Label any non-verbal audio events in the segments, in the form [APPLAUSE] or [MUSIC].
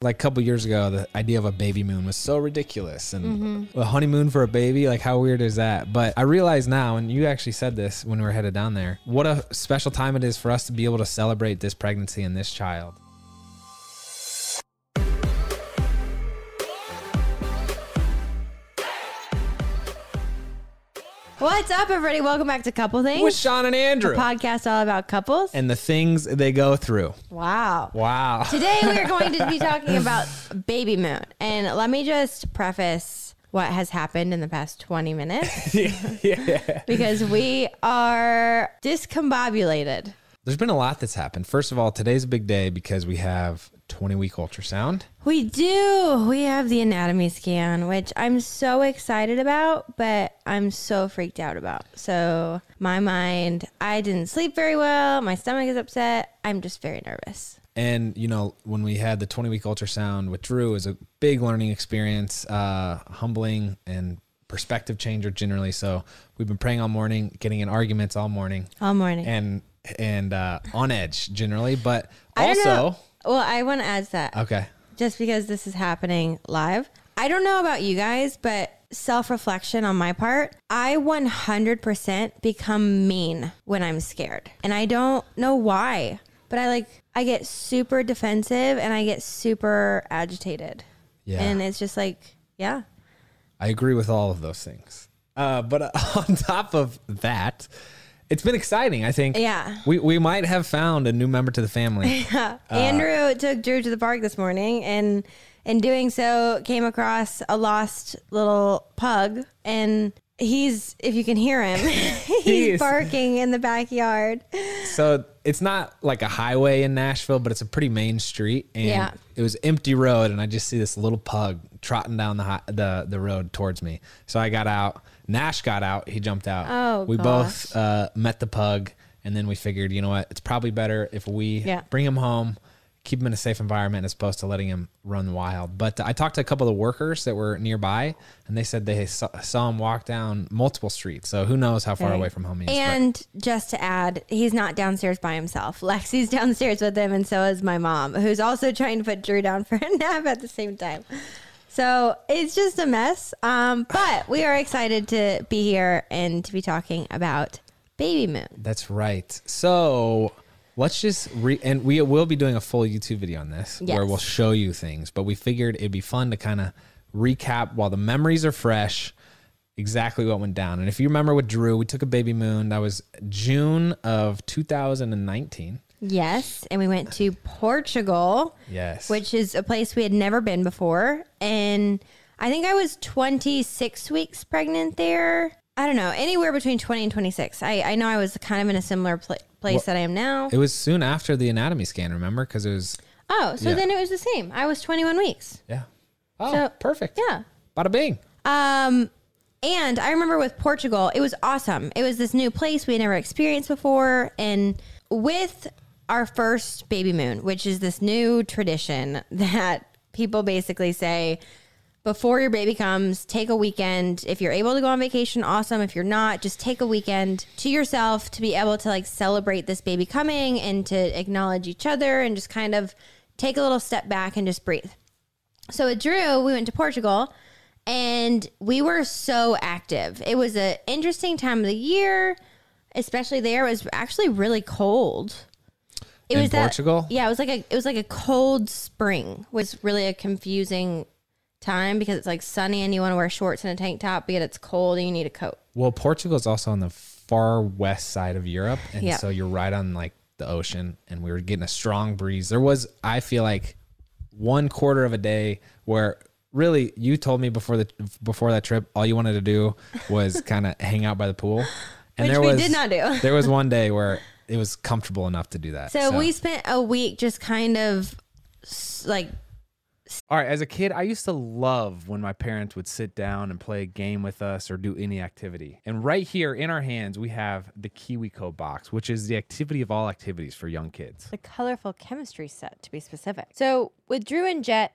Like a couple years ago, the idea of a baby moon was so ridiculous, and mm-hmm. a honeymoon for a baby, like how weird is that? But I realize now, and you actually said this when we were headed down there, what a special time it is for us to be able to celebrate this pregnancy and this child. What's up, everybody? Welcome back to Couple Things, With Shawn and Andrew, podcast all about couples. and the things they go through. wow. Wow. [LAUGHS] Today we are going to be talking about baby moon, and let me just preface what has happened in the past 20 minutes [LAUGHS] yeah. because we are discombobulated. There's been a lot that's happened. First of all, today's a big day because we have 20 week ultrasound. We do. We have the anatomy scan, which I'm so excited about, but I'm so freaked out about. So, my mind, I didn't sleep very well. My stomach is upset. I'm just very nervous. And you know, when we had the 20 week ultrasound with Drew, it was a big learning experience, uh, humbling and perspective changer generally. So we've been praying all morning, getting in arguments all morning, All morning. and and uh, on edge generally. But also. Well, I want to add to that okay, just because this is happening live. I don't know about you guys, but self reflection on my part, I 100% become mean when I'm scared. And I don't know why, but I like, I get super defensive and I get super agitated. yeah, And it's just like, yeah. I agree with all of those things. Uh, but [LAUGHS] on top of that. It's been exciting. I think. Yeah. We, we might have found a new member to the family. [LAUGHS] Uh, Andrew took Drew to the park this morning and in doing so came across a lost little pug and he's if you can hear him [LAUGHS] he's He's- barking in the backyard. So it's not like a highway in Nashville, but it's a pretty main street, and Yeah. it was empty road, and I just see this little pug trotting down the the the road towards me. So I got out. Nash got out. He jumped out. Oh, we gosh. both uh, met the pug, and then we figured, you know what? It's probably better if we Yeah. bring him home. Keep him in a safe environment as opposed to letting him run wild. But I talked to a couple of the workers that were nearby, and they said they saw, saw him walk down multiple streets. So who knows how far Right. away from home he is? but- And just to add, he's not downstairs by himself. [LAUGHS] Lexi's downstairs with him, and so is my mom, who's also trying to put Drew down for a nap at the same time. So it's just a mess. Um, but we are excited to be here and to be talking about Baby Moon. That's right. So let's just re and we will be doing a full YouTube video on this where we'll show you things. But we figured it'd be fun to kind of recap while the memories are fresh exactly what went down. And if you remember with Drew, we took a baby moon. That was June of 2019. Yes, and we went to Portugal, Yes. which is a place we had never been before. And I think I was 26 weeks pregnant there. I don't know, anywhere between 20 and 26. I, I know I was kind of in a similar pla- place that I am now. it was soon after the anatomy scan, remember? Because it was oh, so yeah. then it was the same. I was 21 weeks. yeah. Oh, So- perfect. Yeah. Bada bing. Um, and I remember with Portugal, it was awesome. It was this new place we had never experienced before. And with our first baby moon, which is this new tradition [LAUGHS] that people basically say, before your baby comes, take a weekend. If you're able to go on vacation, awesome. If you're not, just take a weekend to yourself to be able to like celebrate this baby coming and to acknowledge each other and just kind of take a little step back and just breathe. So with Drew, we went to Portugal and we were so active. It was an interesting time of the year, especially there. It was actually really cold. It In was that- Portugal? yeah, it was like a it was like a cold spring. Was really a confusing time because it's like sunny and you want to wear shorts and a tank top, but yet it's cold and you need a coat. Well, Portugal is also on the far west side of Europe, and Yeah. so you're right on like the ocean, and we were getting a strong breeze. There was, I feel like, one quarter of a day where really you told me before the before that trip, all you wanted to do was kind of hang out by the pool, and Which there we was did not do. there was one day where it was comfortable enough to do that. So, we spent a week just kind of like All right, as a kid, I used to love when my parents would sit down and play a game with us or do any activity. And right here in our hands, we have the KiwiCo box, which is the activity of all activities for young kids. the colorful chemistry set to be specific. So with Drew and Jet,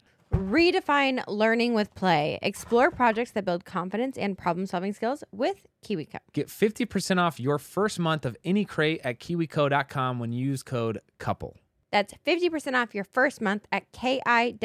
Redefine learning with play. Explore projects that build confidence and problem solving skills with KiwiCo. Get 50% off your first month of any crate at kiwico.com when you use code COUPLE. That's 50% off your first month at kiwico.com.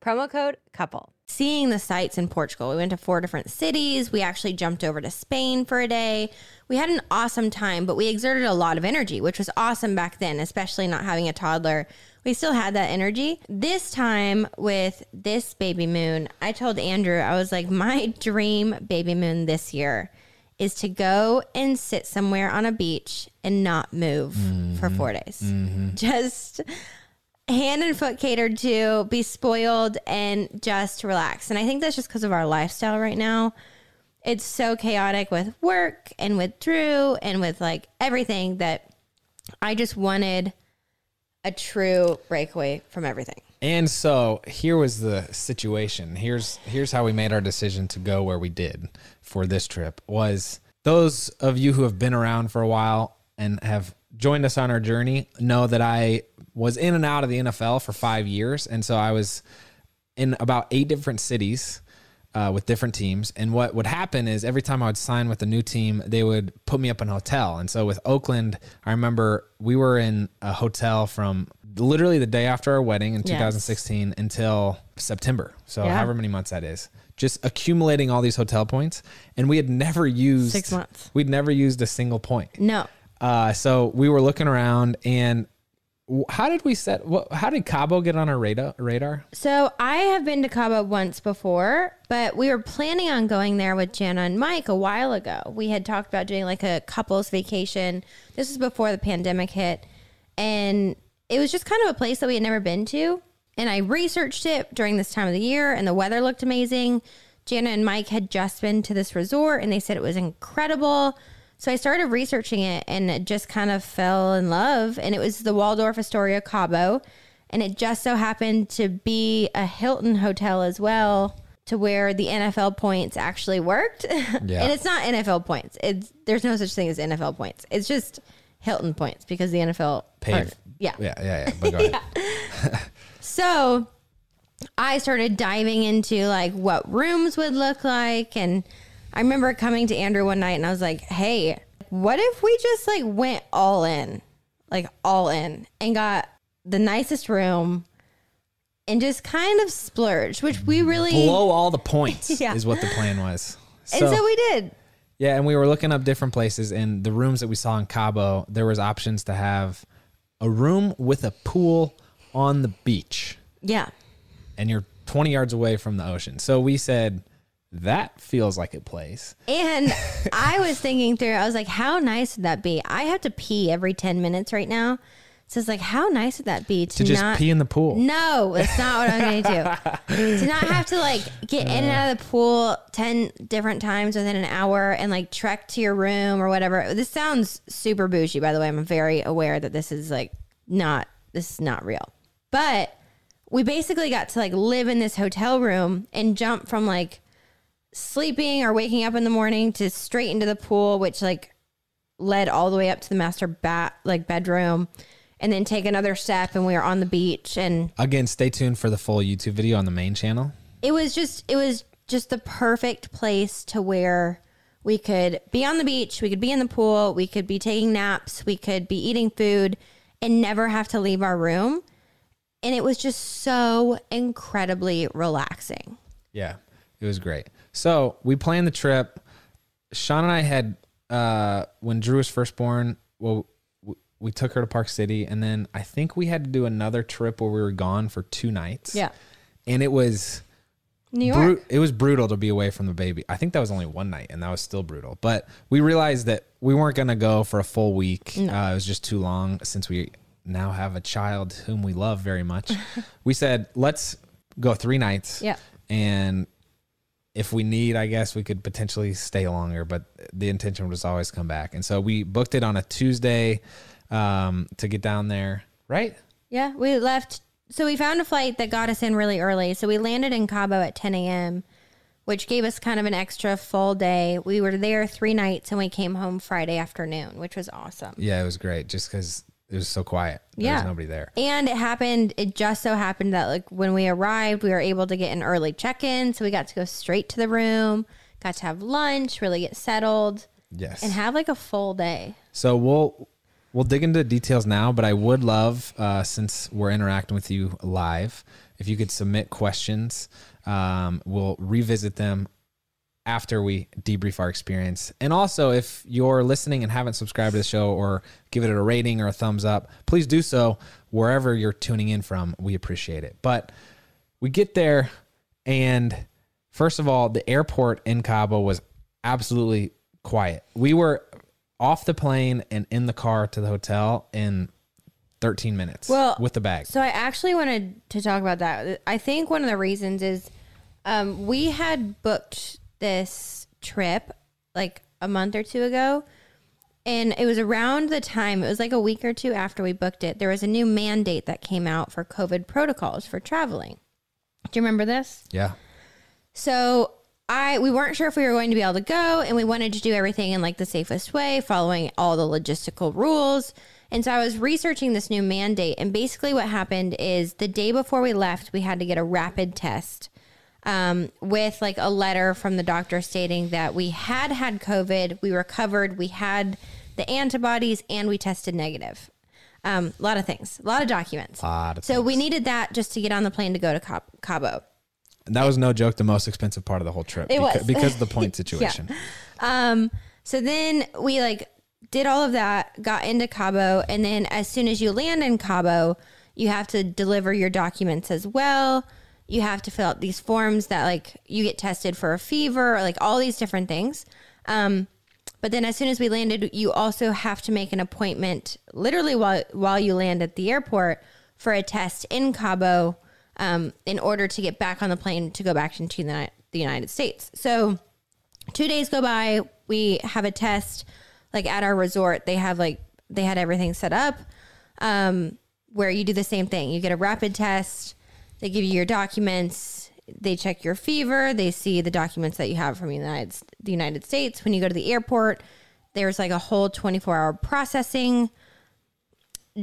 Promo code couple. Seeing the sights in Portugal. We went to four different cities. We actually jumped over to Spain for a day. We had an awesome time, but we exerted a lot of energy, which was awesome back then, especially not having a toddler. We still had that energy. This time with this baby moon, I told Andrew, I was like, my [LAUGHS] dream baby moon this year is to go and sit somewhere on a beach and not move for mm-hmm. four days. Mm-hmm. Just hand and foot catered to, be spoiled, and just relax. And I think that's just because of our lifestyle right now. It's so chaotic with work and with Drew and with like everything that I just wanted a true breakaway from everything. And so here was the situation. Here's here's how we made our decision to go where we did for this trip was those of you who have been around for a while and have joined us on our journey know that I was in and out of the NFL for 5 years and so I was in about 8 different cities uh, with different teams. And what would happen is every time I would sign with a new team, they would put me up in a hotel. And so with Oakland, I remember we were in a hotel from literally the day after our wedding in Yes. 2016 until September. So Yeah. however many months that is. Just accumulating all these hotel points. And we had never used Six months. We'd never used a single point. No. Uh, so we were looking around and how did we set what how did Cabo get on our radar radar? So I have been to Cabo once before, but we were planning on going there with Jana and Mike a while ago. We had talked about doing like a couples vacation. This was before the pandemic hit. And it was just kind of a place that we had never been to. And I researched it during this time of the year, and the weather looked amazing. Jana and Mike had just been to this resort, and they said it was incredible. So I started researching it and it just kind of fell in love. And it was the Waldorf Astoria Cabo. And it just so happened to be a Hilton hotel as well, to where the NFL points actually worked. [LAUGHS] Yeah. and it's not NFL points. It's there's no such thing as NFL points. It's just Hilton points because the NFL aren't- Yeah. Yeah, yeah, yeah. But go [LAUGHS] ahead. So I started diving into like what rooms would look like. And I remember coming to Andrew one night and I was like, hey, what if we just like went all in, like all in and got the nicest room and just kind of splurged, which we really, Blow all the points [LAUGHS] Yeah. is what the plan was. [LAUGHS] and so we did. Yeah, and we were looking up different places, and the rooms that we saw in Cabo, there was options to have a room with a pool on the beach, Yeah. and you're 20 yards away from the ocean. So we said that feels like a place. And [LAUGHS] I was thinking through, I was like, how nice would that be? I have to pee every 10 minutes right now. So it's like, how nice would that be to, To just not pee in the pool. No, it's not what I'm going to do. [LAUGHS] to not have to like get in and out of the pool 10 different times within an hour and like trek to your room or whatever. This sounds super bougie, by the way. I'm very aware that this is like not, this is not real. But we basically got to like live in this hotel room and jump from like sleeping or waking up in the morning to straight into the pool, which like led all the way up to the master bat like bedroom and then take another step and we were on the beach and Again, stay tuned for the full YouTube video on the main channel. it was just it was just the perfect place to where we could be on the beach, we could be in the pool, we could be taking naps, we could be eating food and never have to leave our room. And it was just so incredibly relaxing. Yeah, it was great. So we planned the trip. Shawn and I had uh, when Drew was first born. Well, we took her to Park City, and then I think we had to do another trip where we were gone for two nights. Yeah. and it was New York. bru- it was brutal to be away from the baby. I think that was only one night, and that was still brutal. But we realized that we weren't going to go for a full week. Uh, it was just too long since we now have a child whom we love very much. [LAUGHS] we said, let's go three nights. Yeah. And if we need, I guess we could potentially stay longer, but the intention was always come back. And so we booked it on a Tuesday um, to get down there, right? Yeah, we left. So we found a flight that got us in really early. So we landed in Cabo at 10 a.m., which gave us kind of an extra full day. We were there three nights and we came home Friday afternoon, which was awesome. Yeah, it was great just because it was so quiet. There Yeah. was nobody there. And it happened, it just so happened that like when we arrived, we were able to get an early check in. So we got to go straight to the room, got to have lunch, really get settled, Yes. and have like a full day. So we'll we'll dig into details now, but I would love uh, since we're interacting with you live, if you could submit questions, um, we'll revisit them after we debrief our experience. And also, if you're listening and haven't subscribed to the show or give it a rating or a thumbs up, please do so wherever you're tuning in from. We appreciate it. But we get there, and first of all, the airport in Cabo was absolutely quiet. We were off the plane and in the car to the hotel in 13 minutes Well, with the bag. So I actually wanted to talk about that. I think one of the reasons is um, we had booked this trip like a month or two ago. And it was around the time, it was like a week or two after we booked it, there was a new mandate that came out for COVID protocols for traveling. Do you remember this? yeah. So I we weren't sure if we were going to be able to go and we wanted to do everything in like the safest way, following all the logistical rules. And so I was researching this new mandate and basically what happened is the day before we left, we had to get a rapid test um, with like a letter from the doctor stating that we had had COVID, we recovered, we had the antibodies, and we tested negative. Um, a lot of things, a lot of documents. Lot of so we needed that just to get on the plane to go to Cab- Cabo. And that was no joke the most expensive part of the whole trip It beca- was. because of the [LAUGHS] point situation. Um, so then we like did all of that, got into Cabo, and then as soon as you land in Cabo, you have to deliver your documents as well. You have to fill out these forms that like you get tested for a fever, or like all these different things. Um, but then as soon as we landed, you also have to make an appointment literally while while you land at the airport for a test in Cabo um, in order to get back on the plane to go back into the, the United States. So two days go by we have a test like at our resort they have like they had everything set up um, where you do the same thing you get a rapid test they give you your documents. They check your fever. They see the documents that you have from the united, the united states. When you go to the airport there's like a whole 24 hour processing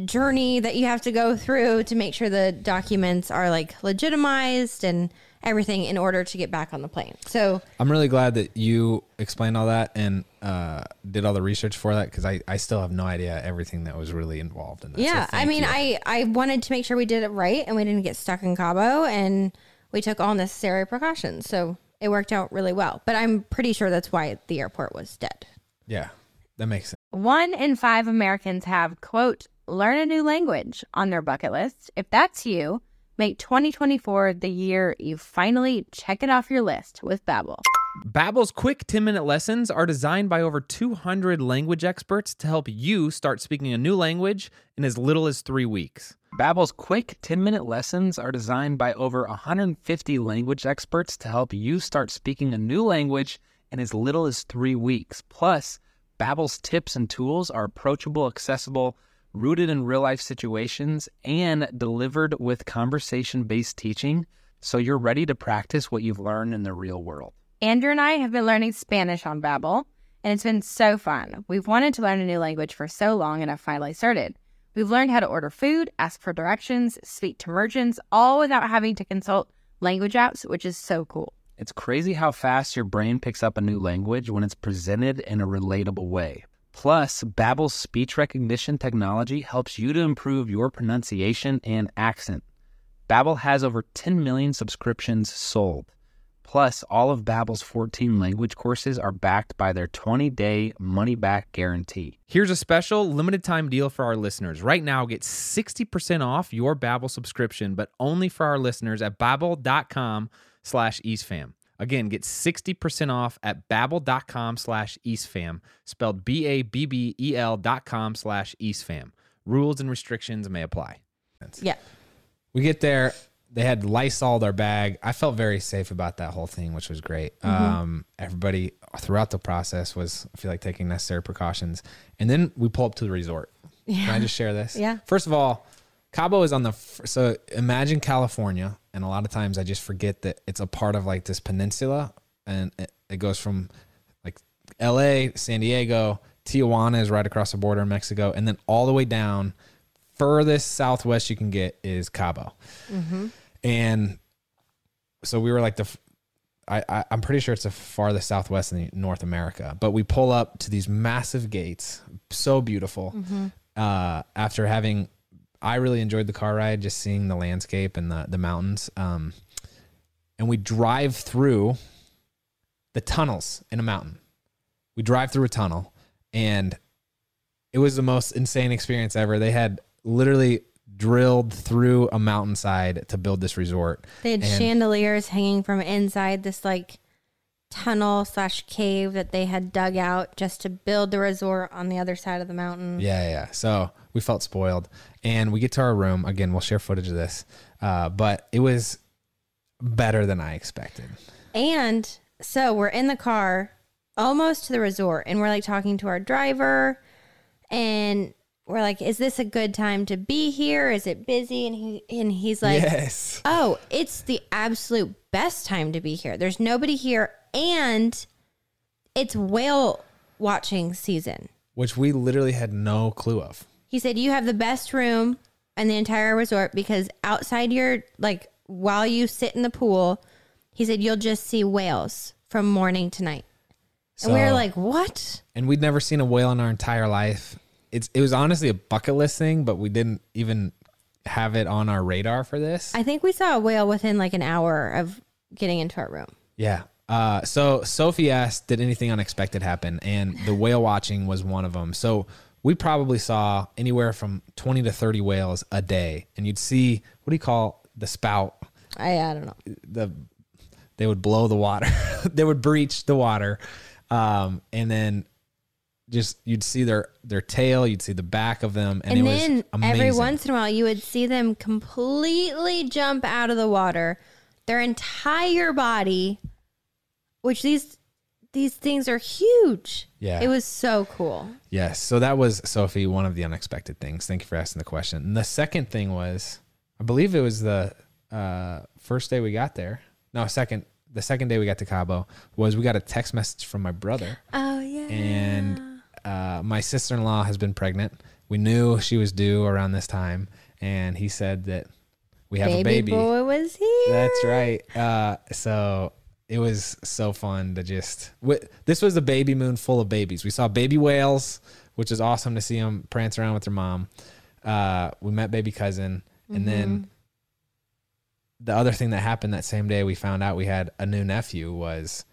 journey that you have to go through to make sure the documents are like legitimized and everything in order to get back on the plane. So I'm really glad that you explained all that and uh, did all the research for that because I, I still have no idea everything that was really involved in that. So Yeah, I mean, you. I I wanted to make sure we did it right and we didn't get stuck in Cabo, and we took all necessary precautions, so it worked out really well. But I'm pretty sure that's why the airport was dead. yeah, that makes sense. One in five Americans have, quote, learn a new language on their bucket list. If that's you, make 2024 the year you finally check it off your list with Babbel. Babbel's quick 10-minute lessons are designed by over 200 language experts to help you start speaking a new language in as little as 3 weeks. Babbel's quick 10-minute lessons are designed by over 150 language experts to help you start speaking a new language in as little as 3 weeks. Plus, Babbel's tips and tools are approachable, accessible, rooted in real life situations, and delivered with conversation based teaching so you're ready to practice what you've learned in the real world. Andrew and I have been learning Spanish on Babbel, and it's been so fun. We've wanted to learn a new language for so long and have finally started. We've learned how to order food, ask for directions, speak to merchants, all without having to consult language apps, which is so cool. It's crazy how fast your brain picks up a new language when it's presented in a relatable way. Plus, Babbel's speech recognition technology helps you to improve your pronunciation and accent. Babbel has over 10 million subscriptions sold. Plus, all of Babbel's 14 language courses are backed by their 20-day money-back guarantee. Here's a special limited time deal for our listeners. Right now, get 60% off your Babbel subscription, but only for our listeners at babbel.com slash eastfam. Again, get 60% off at babbel.com slash eastfam, spelled B-A-B-B-E-L dot com slash eastfam. Rules and restrictions may apply. Yeah. We get there. They had Lysol their bag. I felt very safe about that whole thing, which was great. Um, everybody throughout the process was, I feel like, taking necessary precautions. And then we pull up to the resort. Can I just share this? Yeah. First of all, Cabo is on the so imagine California, and a lot of times I just forget that it's a part of like this peninsula, and it, it goes from like L.A., San Diego, Tijuana is right across the border in Mexico, and then all the way down, furthest southwest you can get is Cabo, and so we were like the. I, I am pretty sure it's the farthest southwest in North America, but we pull up to these massive gates, so beautiful. Uh, after having, I really enjoyed the car ride, just seeing the landscape and the the mountains. Um, and we drive through the tunnels in a mountain. We drive through a tunnel, and it was the most insane experience ever. They had literally drilled through a mountainside to build this resort. They had And- chandeliers hanging from inside this like tunnel slash cave that they had dug out just to build the resort on the other side of the mountain. Yeah, yeah, yeah. So we felt spoiled, and we get to our room again. We'll share footage of this, uh, but it was better than I expected. And so we're in the car almost to the resort and we're like talking to our driver and we're like, is this a good time to be here? Is it busy? And he and he's like, yes, Oh, it's the absolute best time to be here. There's nobody here and it's whale watching season. which we literally had no clue of. He said you have the best room in the entire resort because outside your like while you sit in the pool, he said you'll just see whales from morning to night. and we were like, "What?" and we'd never seen a whale in our entire life. It's it was honestly a bucket list thing, but we didn't even have it on our radar for this. I think we saw a whale within like an hour of getting into our room. Yeah. Uh, so Sophie asked, "Did anything unexpected happen?" And the whale watching was one of them. So we probably saw anywhere from twenty to thirty whales a day, and you'd see what do you call the spout? I I don't know. The they would blow the water, [LAUGHS] they would breach the water, um, and then just you'd see their their tail, you'd see the back of them, and, And, it then was amazing. every once in a while, you would see them completely jump out of the water, their entire body, which these these things are huge. Yeah. it was so cool. Yes. So that was Sophie, one of the unexpected things. Thank you for asking the question. And the second thing was, I believe it was the uh, first day we got there. No, second. The second day we got to Cabo was we got a text message from my brother, Oh yeah, and uh, my sister in law has been pregnant. We knew she was due around this time, and he said that we have baby, a baby. boy was here. That's right. Uh, so it was so fun to just. This was a baby moon full of babies. We saw baby whales, which is awesome to see them prance around with their mom. Uh, we met baby cousin, and then the other thing that happened that same day, we found out we had a new nephew. Was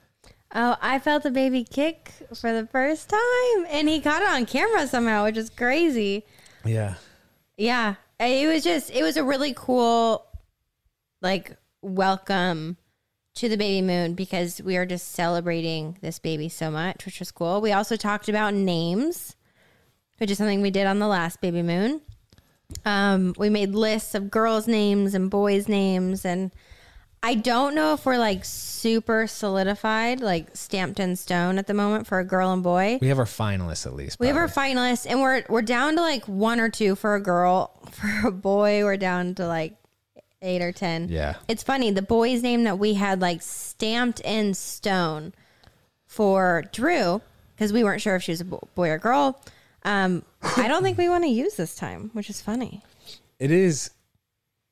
Oh, I felt a baby kick for the first time, and he caught it on camera somehow, which is crazy. yeah, Yeah, it was just it was a really cool, like welcome to the baby moon because we are just celebrating this baby so much, which was cool. We also talked about names, which is something we did on the last baby moon. Um, we made lists of girls' names and boys' names, and I don't know if we're like super solidified, like stamped in stone at the moment for a girl and boy. We have our finalists at least. We have our finalists, and we're we're down to like one or two for a girl. [LAUGHS] For a boy, we're down to like eight or ten. Yeah. It's funny. The boy's name that we had like stamped in stone for Drew because we weren't sure if she was a boy or girl. Um, I don't think we want to use this time, which is funny. It is,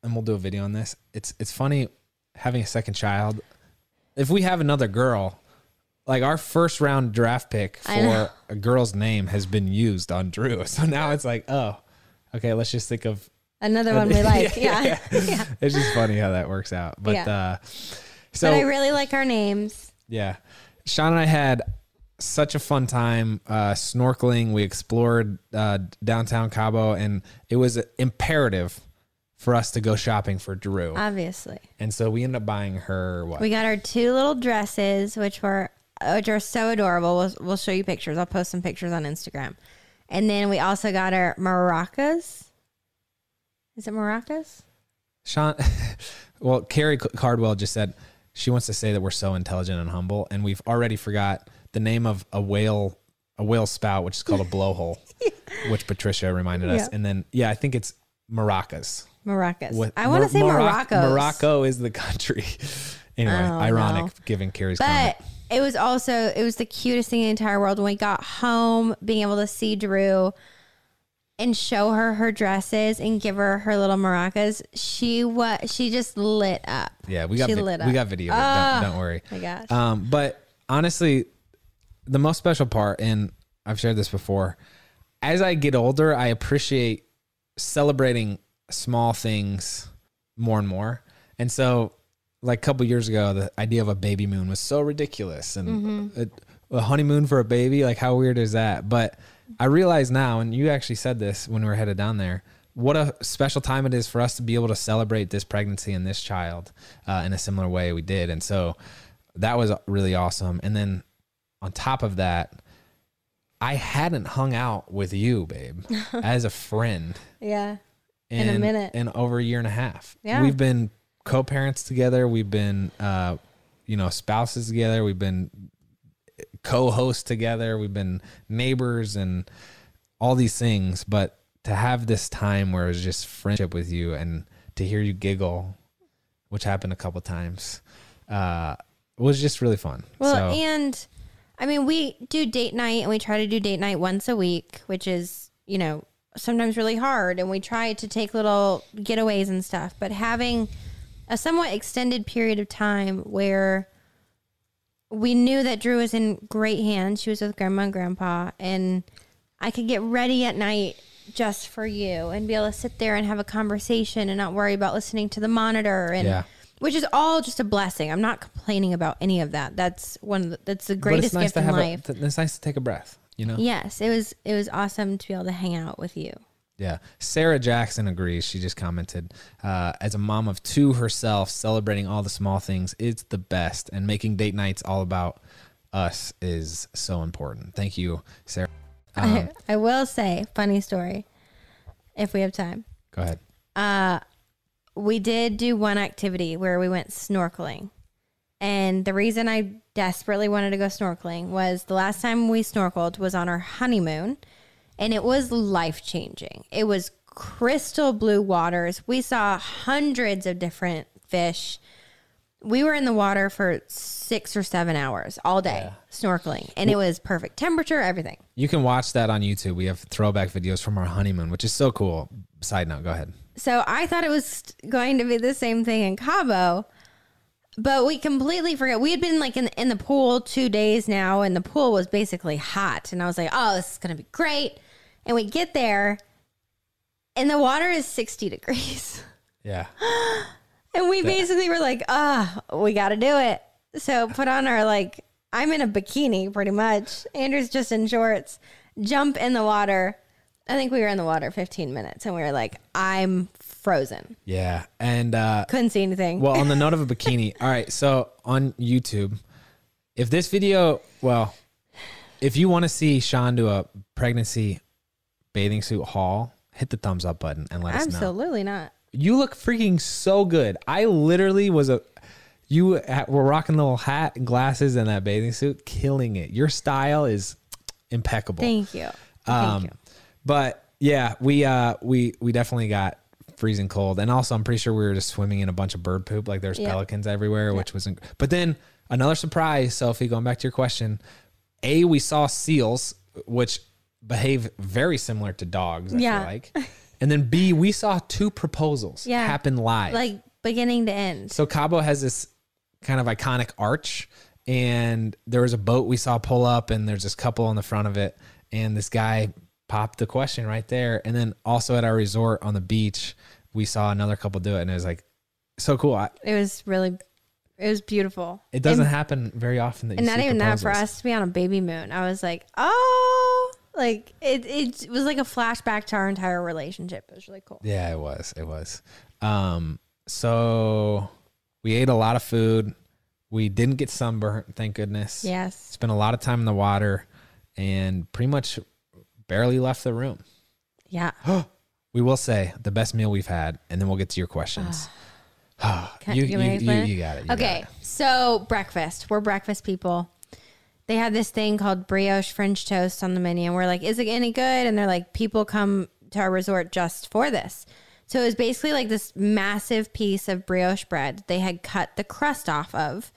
and we'll do a video on this. It's it's funny having a second child. If we have another girl, like our first round draft pick for a girl's name has been used on Drew, [LAUGHS] so now it's like, oh, okay, let's just think of. Another [LAUGHS] one we like. yeah. [LAUGHS] yeah. It's just funny how that works out. But Yeah. uh, so but I really like our names. Yeah. Shawn and I had such a fun time uh, snorkeling. We explored uh, downtown Cabo, and it was imperative for us to go shopping for Drew. Obviously, and so we ended up buying her what? we got our two little dresses, which were which are so adorable. We'll we'll show you pictures. I'll post some pictures on Instagram. And then we also got our maracas. Is it maracas? Shawn, [LAUGHS] well, Carrie Cardwell just said she wants to say that we're so intelligent and humble, and we've already forgot the name of a whale, a whale spout, which is called a blowhole, [LAUGHS] which Patricia reminded us. Yeah. And then, yeah, I think it's maracas. Maracas. I want to say Morocco. Morocco is the country. [LAUGHS] anyway, Oh, ironic no. given Carrie's comment. But it was also it was the cutest thing in the entire world when we got home, being able to see Drew and show her her dresses and give her her little maracas. She was she just lit up. Yeah, we got she vi- we got video. of it. Ah, don't, don't worry. my gosh. Um, but honestly, the most special part, and I've shared this before, as I get older, I appreciate celebrating small things more and more. And so, like a couple years ago, the idea of a baby moon was so ridiculous, and a, a honeymoon for a baby, like how weird is that? But I realize now, and you actually said this when we were headed down there. What a special time it is for us to be able to celebrate this pregnancy and this child uh, in a similar way we did. And so that was really awesome. And then on top of that, I hadn't hung out with you, babe, [LAUGHS] as a friend yeah. In a minute. in over a year and a half. Yeah. We've been co-parents together. We've been, uh, you know, spouses together. We've been co-hosts together. We've been neighbors and all these things. But to have this time where it was just friendship with you and to hear you giggle, which happened a couple times, uh, was just really fun. Well, so, and I mean, we do date night and we try to do date night once a week, which is, you know, sometimes really hard. And we try to take little getaways and stuff. But having a somewhat extended period of time where we knew that Drew was in great hands, she was with grandma and grandpa, and I could get ready at night just for you and be able to sit there and have a conversation and not worry about listening to the monitor and Yeah. which is all just a blessing. I'm not complaining about any of that. That's one of the, that's the greatest it's nice gift to in have life. A, it's nice to take a breath, you know? yes, it was it was awesome to be able to hang out with you. Yeah. Sarah Jackson agrees. She just commented, uh, as a mom of two herself, celebrating all the small things, it's the best. And making date nights all about us is so important. Thank you, Sarah. [LAUGHS] Um, I, I will say, funny story, if we have time. go ahead. we did do one activity where we went snorkeling. And the reason I desperately wanted to go snorkeling was the last time we snorkeled was on our honeymoon and it was life changing. It was crystal blue waters. We saw hundreds of different fish. We were in the water for six or seven hours all day snorkeling and it was perfect temperature, everything. You can watch that on YouTube. We have throwback videos from our honeymoon, which is so cool. Side note, go ahead. So I thought it was going to be the same thing in Cabo, but we completely forgot. We had been like in in the pool two days now, and the pool was basically hot. And I was like, "Oh, this is gonna be great." And we get there, and the water is sixty degrees, Yeah. [GASPS] and we basically were like, "Ah, we got to do it." So put on our like, I'm in a bikini pretty much. Andrew's just in shorts. Jump in the water. I think we were in the water 15 minutes, and we were like, "I'm frozen." Yeah. And, uh, couldn't see anything. well, on the [LAUGHS] note of a bikini, all right. So on YouTube, if this video, well, if you want to see Shawn do a pregnancy bathing suit haul, hit the thumbs up button and let us know. Absolutely not. You look freaking so good. I literally was a You were rocking the little hat and glasses and that bathing suit, killing it. Your style is impeccable. Thank you. Thank Um, you. But yeah, we uh we we definitely got freezing cold, and also I'm pretty sure we were just swimming in a bunch of bird poop. Like there's Yeah. pelicans everywhere, which wasn't. But then another surprise, Sophie. Going back to your question, a we saw seals, which behave very similar to dogs. I Yeah. feel like, and then B we saw two proposals Yeah. happen live. Like beginning to end. So Cabo has this kind of iconic arch, and there was a boat we saw pull up, and there's this couple on the front of it, and this guy popped the question right there, and then also at our resort on the beach, we saw another couple do it, and it was like so cool. I, It was really, it was beautiful. it doesn't And, happen very often that you and not even that for us to be on a baby moon. I was like, oh, like it, it was like a flashback to our entire relationship. It was really cool. Yeah, it was. It was. Um, so we ate a lot of food. We didn't get sunburnt, thank goodness. Yes. Spent a lot of time in the water and pretty much barely left the room. Yeah. [GASPS] We will say the best meal we've had, and then we'll get to your questions. Ah. [SIGHS] Can- you, you you, want me to you, explain it? you got it. you got Okay, it. so breakfast. We're breakfast people. They had this thing called brioche French toast on the menu, and we're like, "Is it any good?" And they're like, "People come to our resort just for this." So it was basically like this massive piece of brioche bread they had cut the crust off of,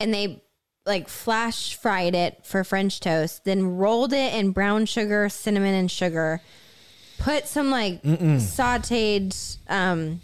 and they like flash fried it for French toast, then rolled it in brown sugar, cinnamon, and sugar. Put some like sauteed um,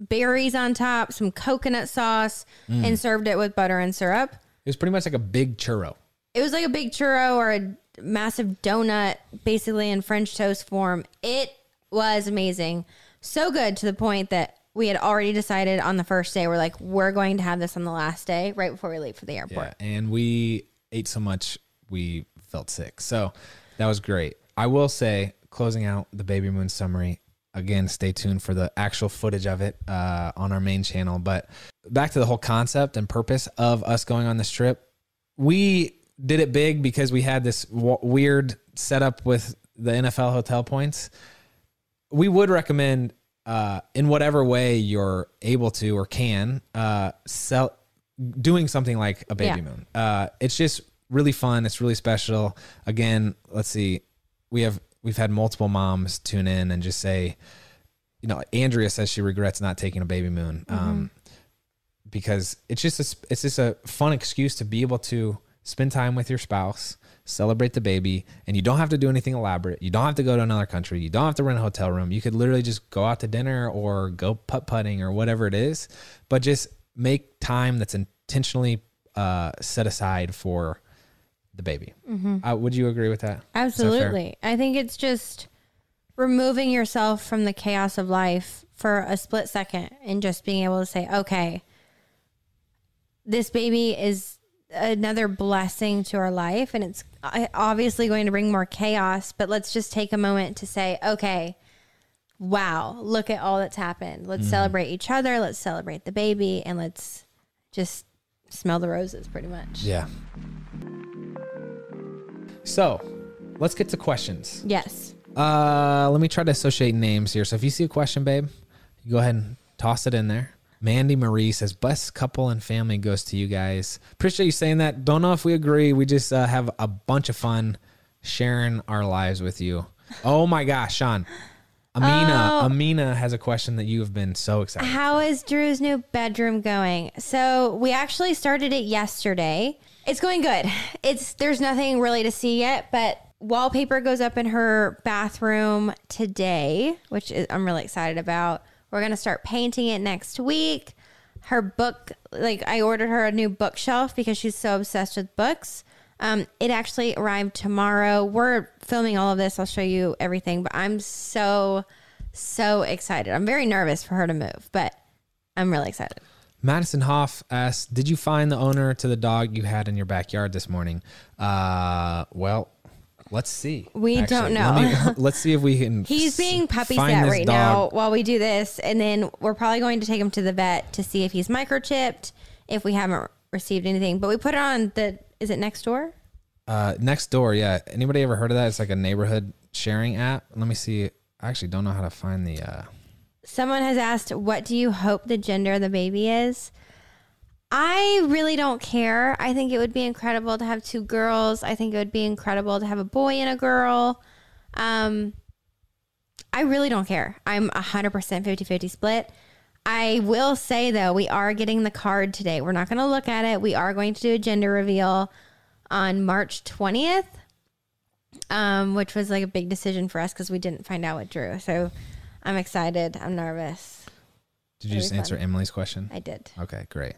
berries on top, some coconut sauce, Mm. and served it with butter and syrup. It was pretty much like a big churro. It was like a big churro or a massive donut, basically in French toast form. It was amazing. So good to the point that we had already decided on the first day, we're like, we're going to have this on the last day, right before we leave for the airport. Yeah, and we ate so much we felt sick. So that was great. I will say, closing out the baby moon summary. Again, stay tuned for the actual footage of it uh, on our main channel. But back to the whole concept and purpose of us going on this trip. We did it big because we had this w- weird setup with the NFL hotel points. We would recommend, uh, in whatever way you're able to or can, uh, sell doing something like a baby Yeah. moon. Uh, it's just really fun. It's really special. Again, let's see. We have we've had multiple moms tune in and just say, you know, Andrea says she regrets not taking a baby moon um, because it's just a, it's just a fun excuse to be able to spend time with your spouse, celebrate the baby, and you don't have to do anything elaborate. You don't have to go to another country. You don't have to rent a hotel room. You could literally just go out to dinner or go putt putting or whatever it is, but just make time that's intentionally uh, set aside for the baby. Uh, would you agree with that? Absolutely. I think it's just removing yourself from the chaos of life for a split second and just being able to say, okay, this baby is another blessing to our life and it's uh, obviously going to bring more chaos, but let's just take a moment to say, okay, wow, look at all that's happened. Let's celebrate each other, let's celebrate the baby, and let's just smell the roses pretty much. Yeah. So, let's get to questions. Yes. Uh, let me try to associate names here. So if you see a question, babe, you go ahead and toss it in there. Mandy Marie says, "Best couple and family goes to you guys." Appreciate you saying that. Don't know if we agree. We just uh, have a bunch of fun sharing our lives with you. Oh my gosh, Shawn. Amina, Oh. Amina has a question that you have been so excited. How is Drew's new bedroom going? So we actually started it yesterday. It's going good. It's there's nothing really to see yet, but wallpaper goes up in her bathroom today, which is, I'm really excited about. We're gonna start painting it next week. Her book, like I ordered her a new bookshelf because she's so obsessed with books. Um, it actually arrived tomorrow. We're filming all of this. I'll show you everything, but I'm so so excited. I'm very nervous for her to move, but I'm really excited. Madison Hoff asks, "Did you find the owner to the dog you had in your backyard this morning?" Uh, well, let's see. We don't know. Let [LAUGHS] let's see if we can. [LAUGHS] He's being puppy sat right now while we do this, and then we're probably going to take him to the vet to see if he's microchipped, if we haven't received anything. But we put it on the is it Nextdoor? Uh, Nextdoor, yeah. Anybody ever heard of that? It's like a neighborhood sharing app. Let me see. I actually don't know how to find the. Uh, someone has asked, "What do you hope the gender of the baby is?" I really don't care. I think it would be incredible to have two girls. I think it would be incredible to have a boy and a girl. Um, I really don't care. I'm 100% 50 50 split. I will say, though, we are getting the card today. We're not going to look at it. We are going to do a gender reveal on March 20th, um, which was like a big decision for us because we didn't find out what drew. So I'm excited. I'm nervous. Did you just be answer fun. Emily's question? I did. Okay, great.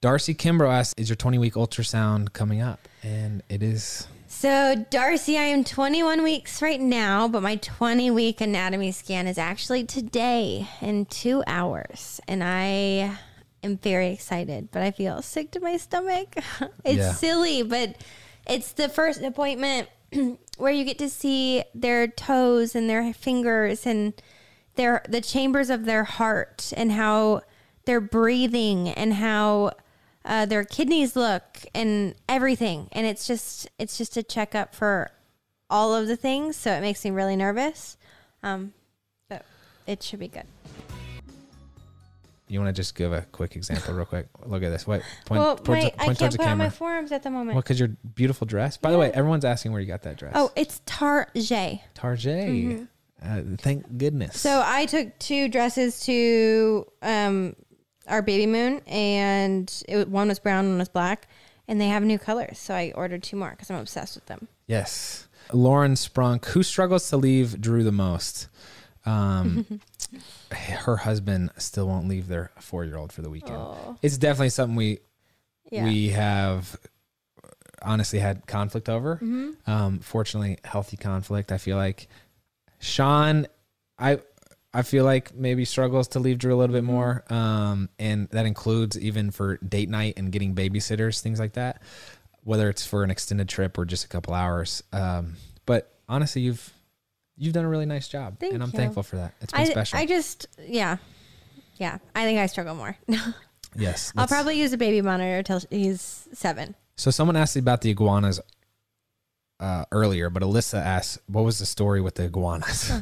Darcy Kimbrough asks, "Is your 20 week ultrasound coming up?" And it is. So, Darcy, I am 21 weeks right now, but my 20 week anatomy scan is actually today in two hours. And I am very excited, but I feel sick to my stomach. [LAUGHS] it's Yeah. silly, but it's the first appointment [CLEARS THROAT] where you get to see their toes and their fingers and their the chambers of their heart and how they're breathing and how uh, their kidneys look and everything and it's just it's just a checkup for all of the things so it makes me really nervous um, but it should be good You want to just give a quick example, real quick? Look at this. Wait, point, well towards, my, the- i point can't towards the put on my camera. forearms at the moment Well, because your beautiful dress. By the way, everyone's asking where you got that dress. oh it's tarjay Tarjay. Uh, thank goodness. So I took two dresses to um, our baby moon, and it, one was brown, one was black, and they have new colors. So I ordered two more because I'm obsessed with them. yes, Lauren Sprunk, who struggles to leave Drew the most. Um, [LAUGHS] her husband still won't leave their four year old for the weekend. Oh, It's definitely something we yeah. we have honestly had conflict over. hmm Um, fortunately, healthy conflict. I feel like Shawn, I I feel like maybe struggles to leave Drew a little bit more, um, and that includes even for date night and getting babysitters, things like that. Whether it's for an extended trip or just a couple hours. Um, but honestly, you've you've done a really nice job, Thank and I'm you. thankful for that. It's been I, special. I just, yeah. Yeah, I think I struggle more. [LAUGHS] yes, I'll probably use a baby monitor till he's seven. So someone asked me about the iguanas uh, earlier, but Alyssa asked, "What was the story with the iguanas?"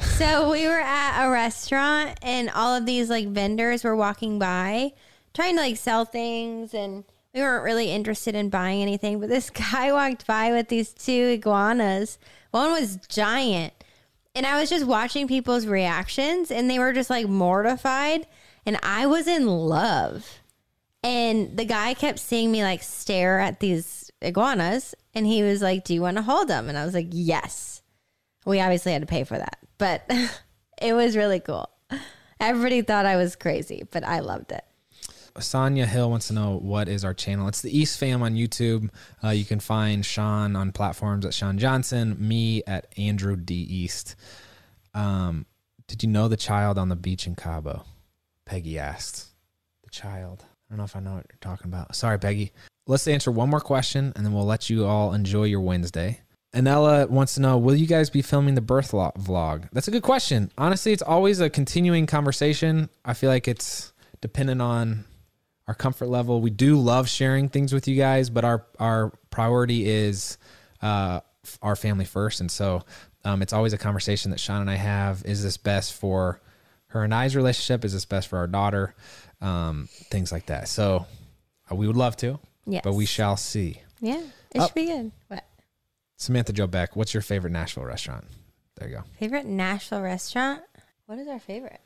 So we were at a restaurant and all of these like vendors were walking by trying to like sell things and we weren't really interested in buying anything. But this [LAUGHS] guy walked by with these two iguanas. One was giant. And I was just watching people's reactions and they were just like mortified. And I was in love. And the guy kept seeing me like stare at these iguanas. And he was like, Do you want to hold them? And I was like, Yes. We obviously had to pay for that, but [LAUGHS] it was really cool. Everybody thought I was crazy, but I loved it. Sonia Hill wants to know what is our channel. It's the East Fam on YouTube. Uh, you can find Shawn on platforms at Shawn Johnson, me at Andrew D East. Um, did you know the child on the beach in Cabo? Peggy asked. The child. I don't know if I know what you're talking about. Sorry, Peggy. Let's answer one more question and then we'll let you all enjoy your Wednesday. Anella wants to know Will you guys be filming the birth lo- vlog? That's a good question. Honestly, it's always a continuing conversation. I feel like it's dependent on our comfort level. We do love sharing things with you guys, but our our priority is uh, our family first, and so um, it's always a conversation that Shawn and I have. Is this best for her and I's relationship? Is this best for our daughter? Um, things like that. So uh, we would love to, Yes. but we shall see. Yeah, it Oh. should be good. What? Samantha Joe Beck, what's your favorite Nashville restaurant? There you go. Favorite Nashville restaurant? What is our favorite?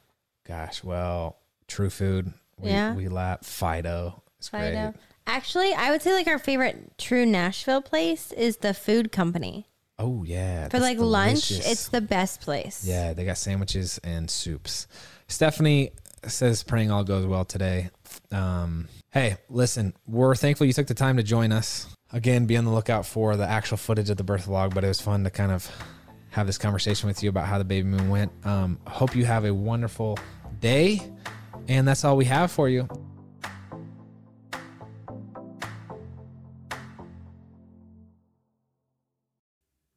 Gosh, well, True Food. We, Yeah. we lap Fido. It's Fido. great. Actually, I would say like our favorite true Nashville place is the food company. Oh yeah, For like lunch, it's the best place. Yeah, they got sandwiches and soups. Stephanie says praying all goes well today. Um, hey, listen, we're thankful you took the time to join us. Again, be on the lookout for the actual footage of the birth vlog, but it was fun to kind of have this conversation with you about how the baby moon went. Um, hope you have a wonderful day, and that's all we have for you.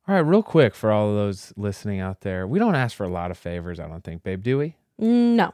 All right, real quick for all of those listening out there, we don't ask for a lot of favors, I don't think, babe, do we? No.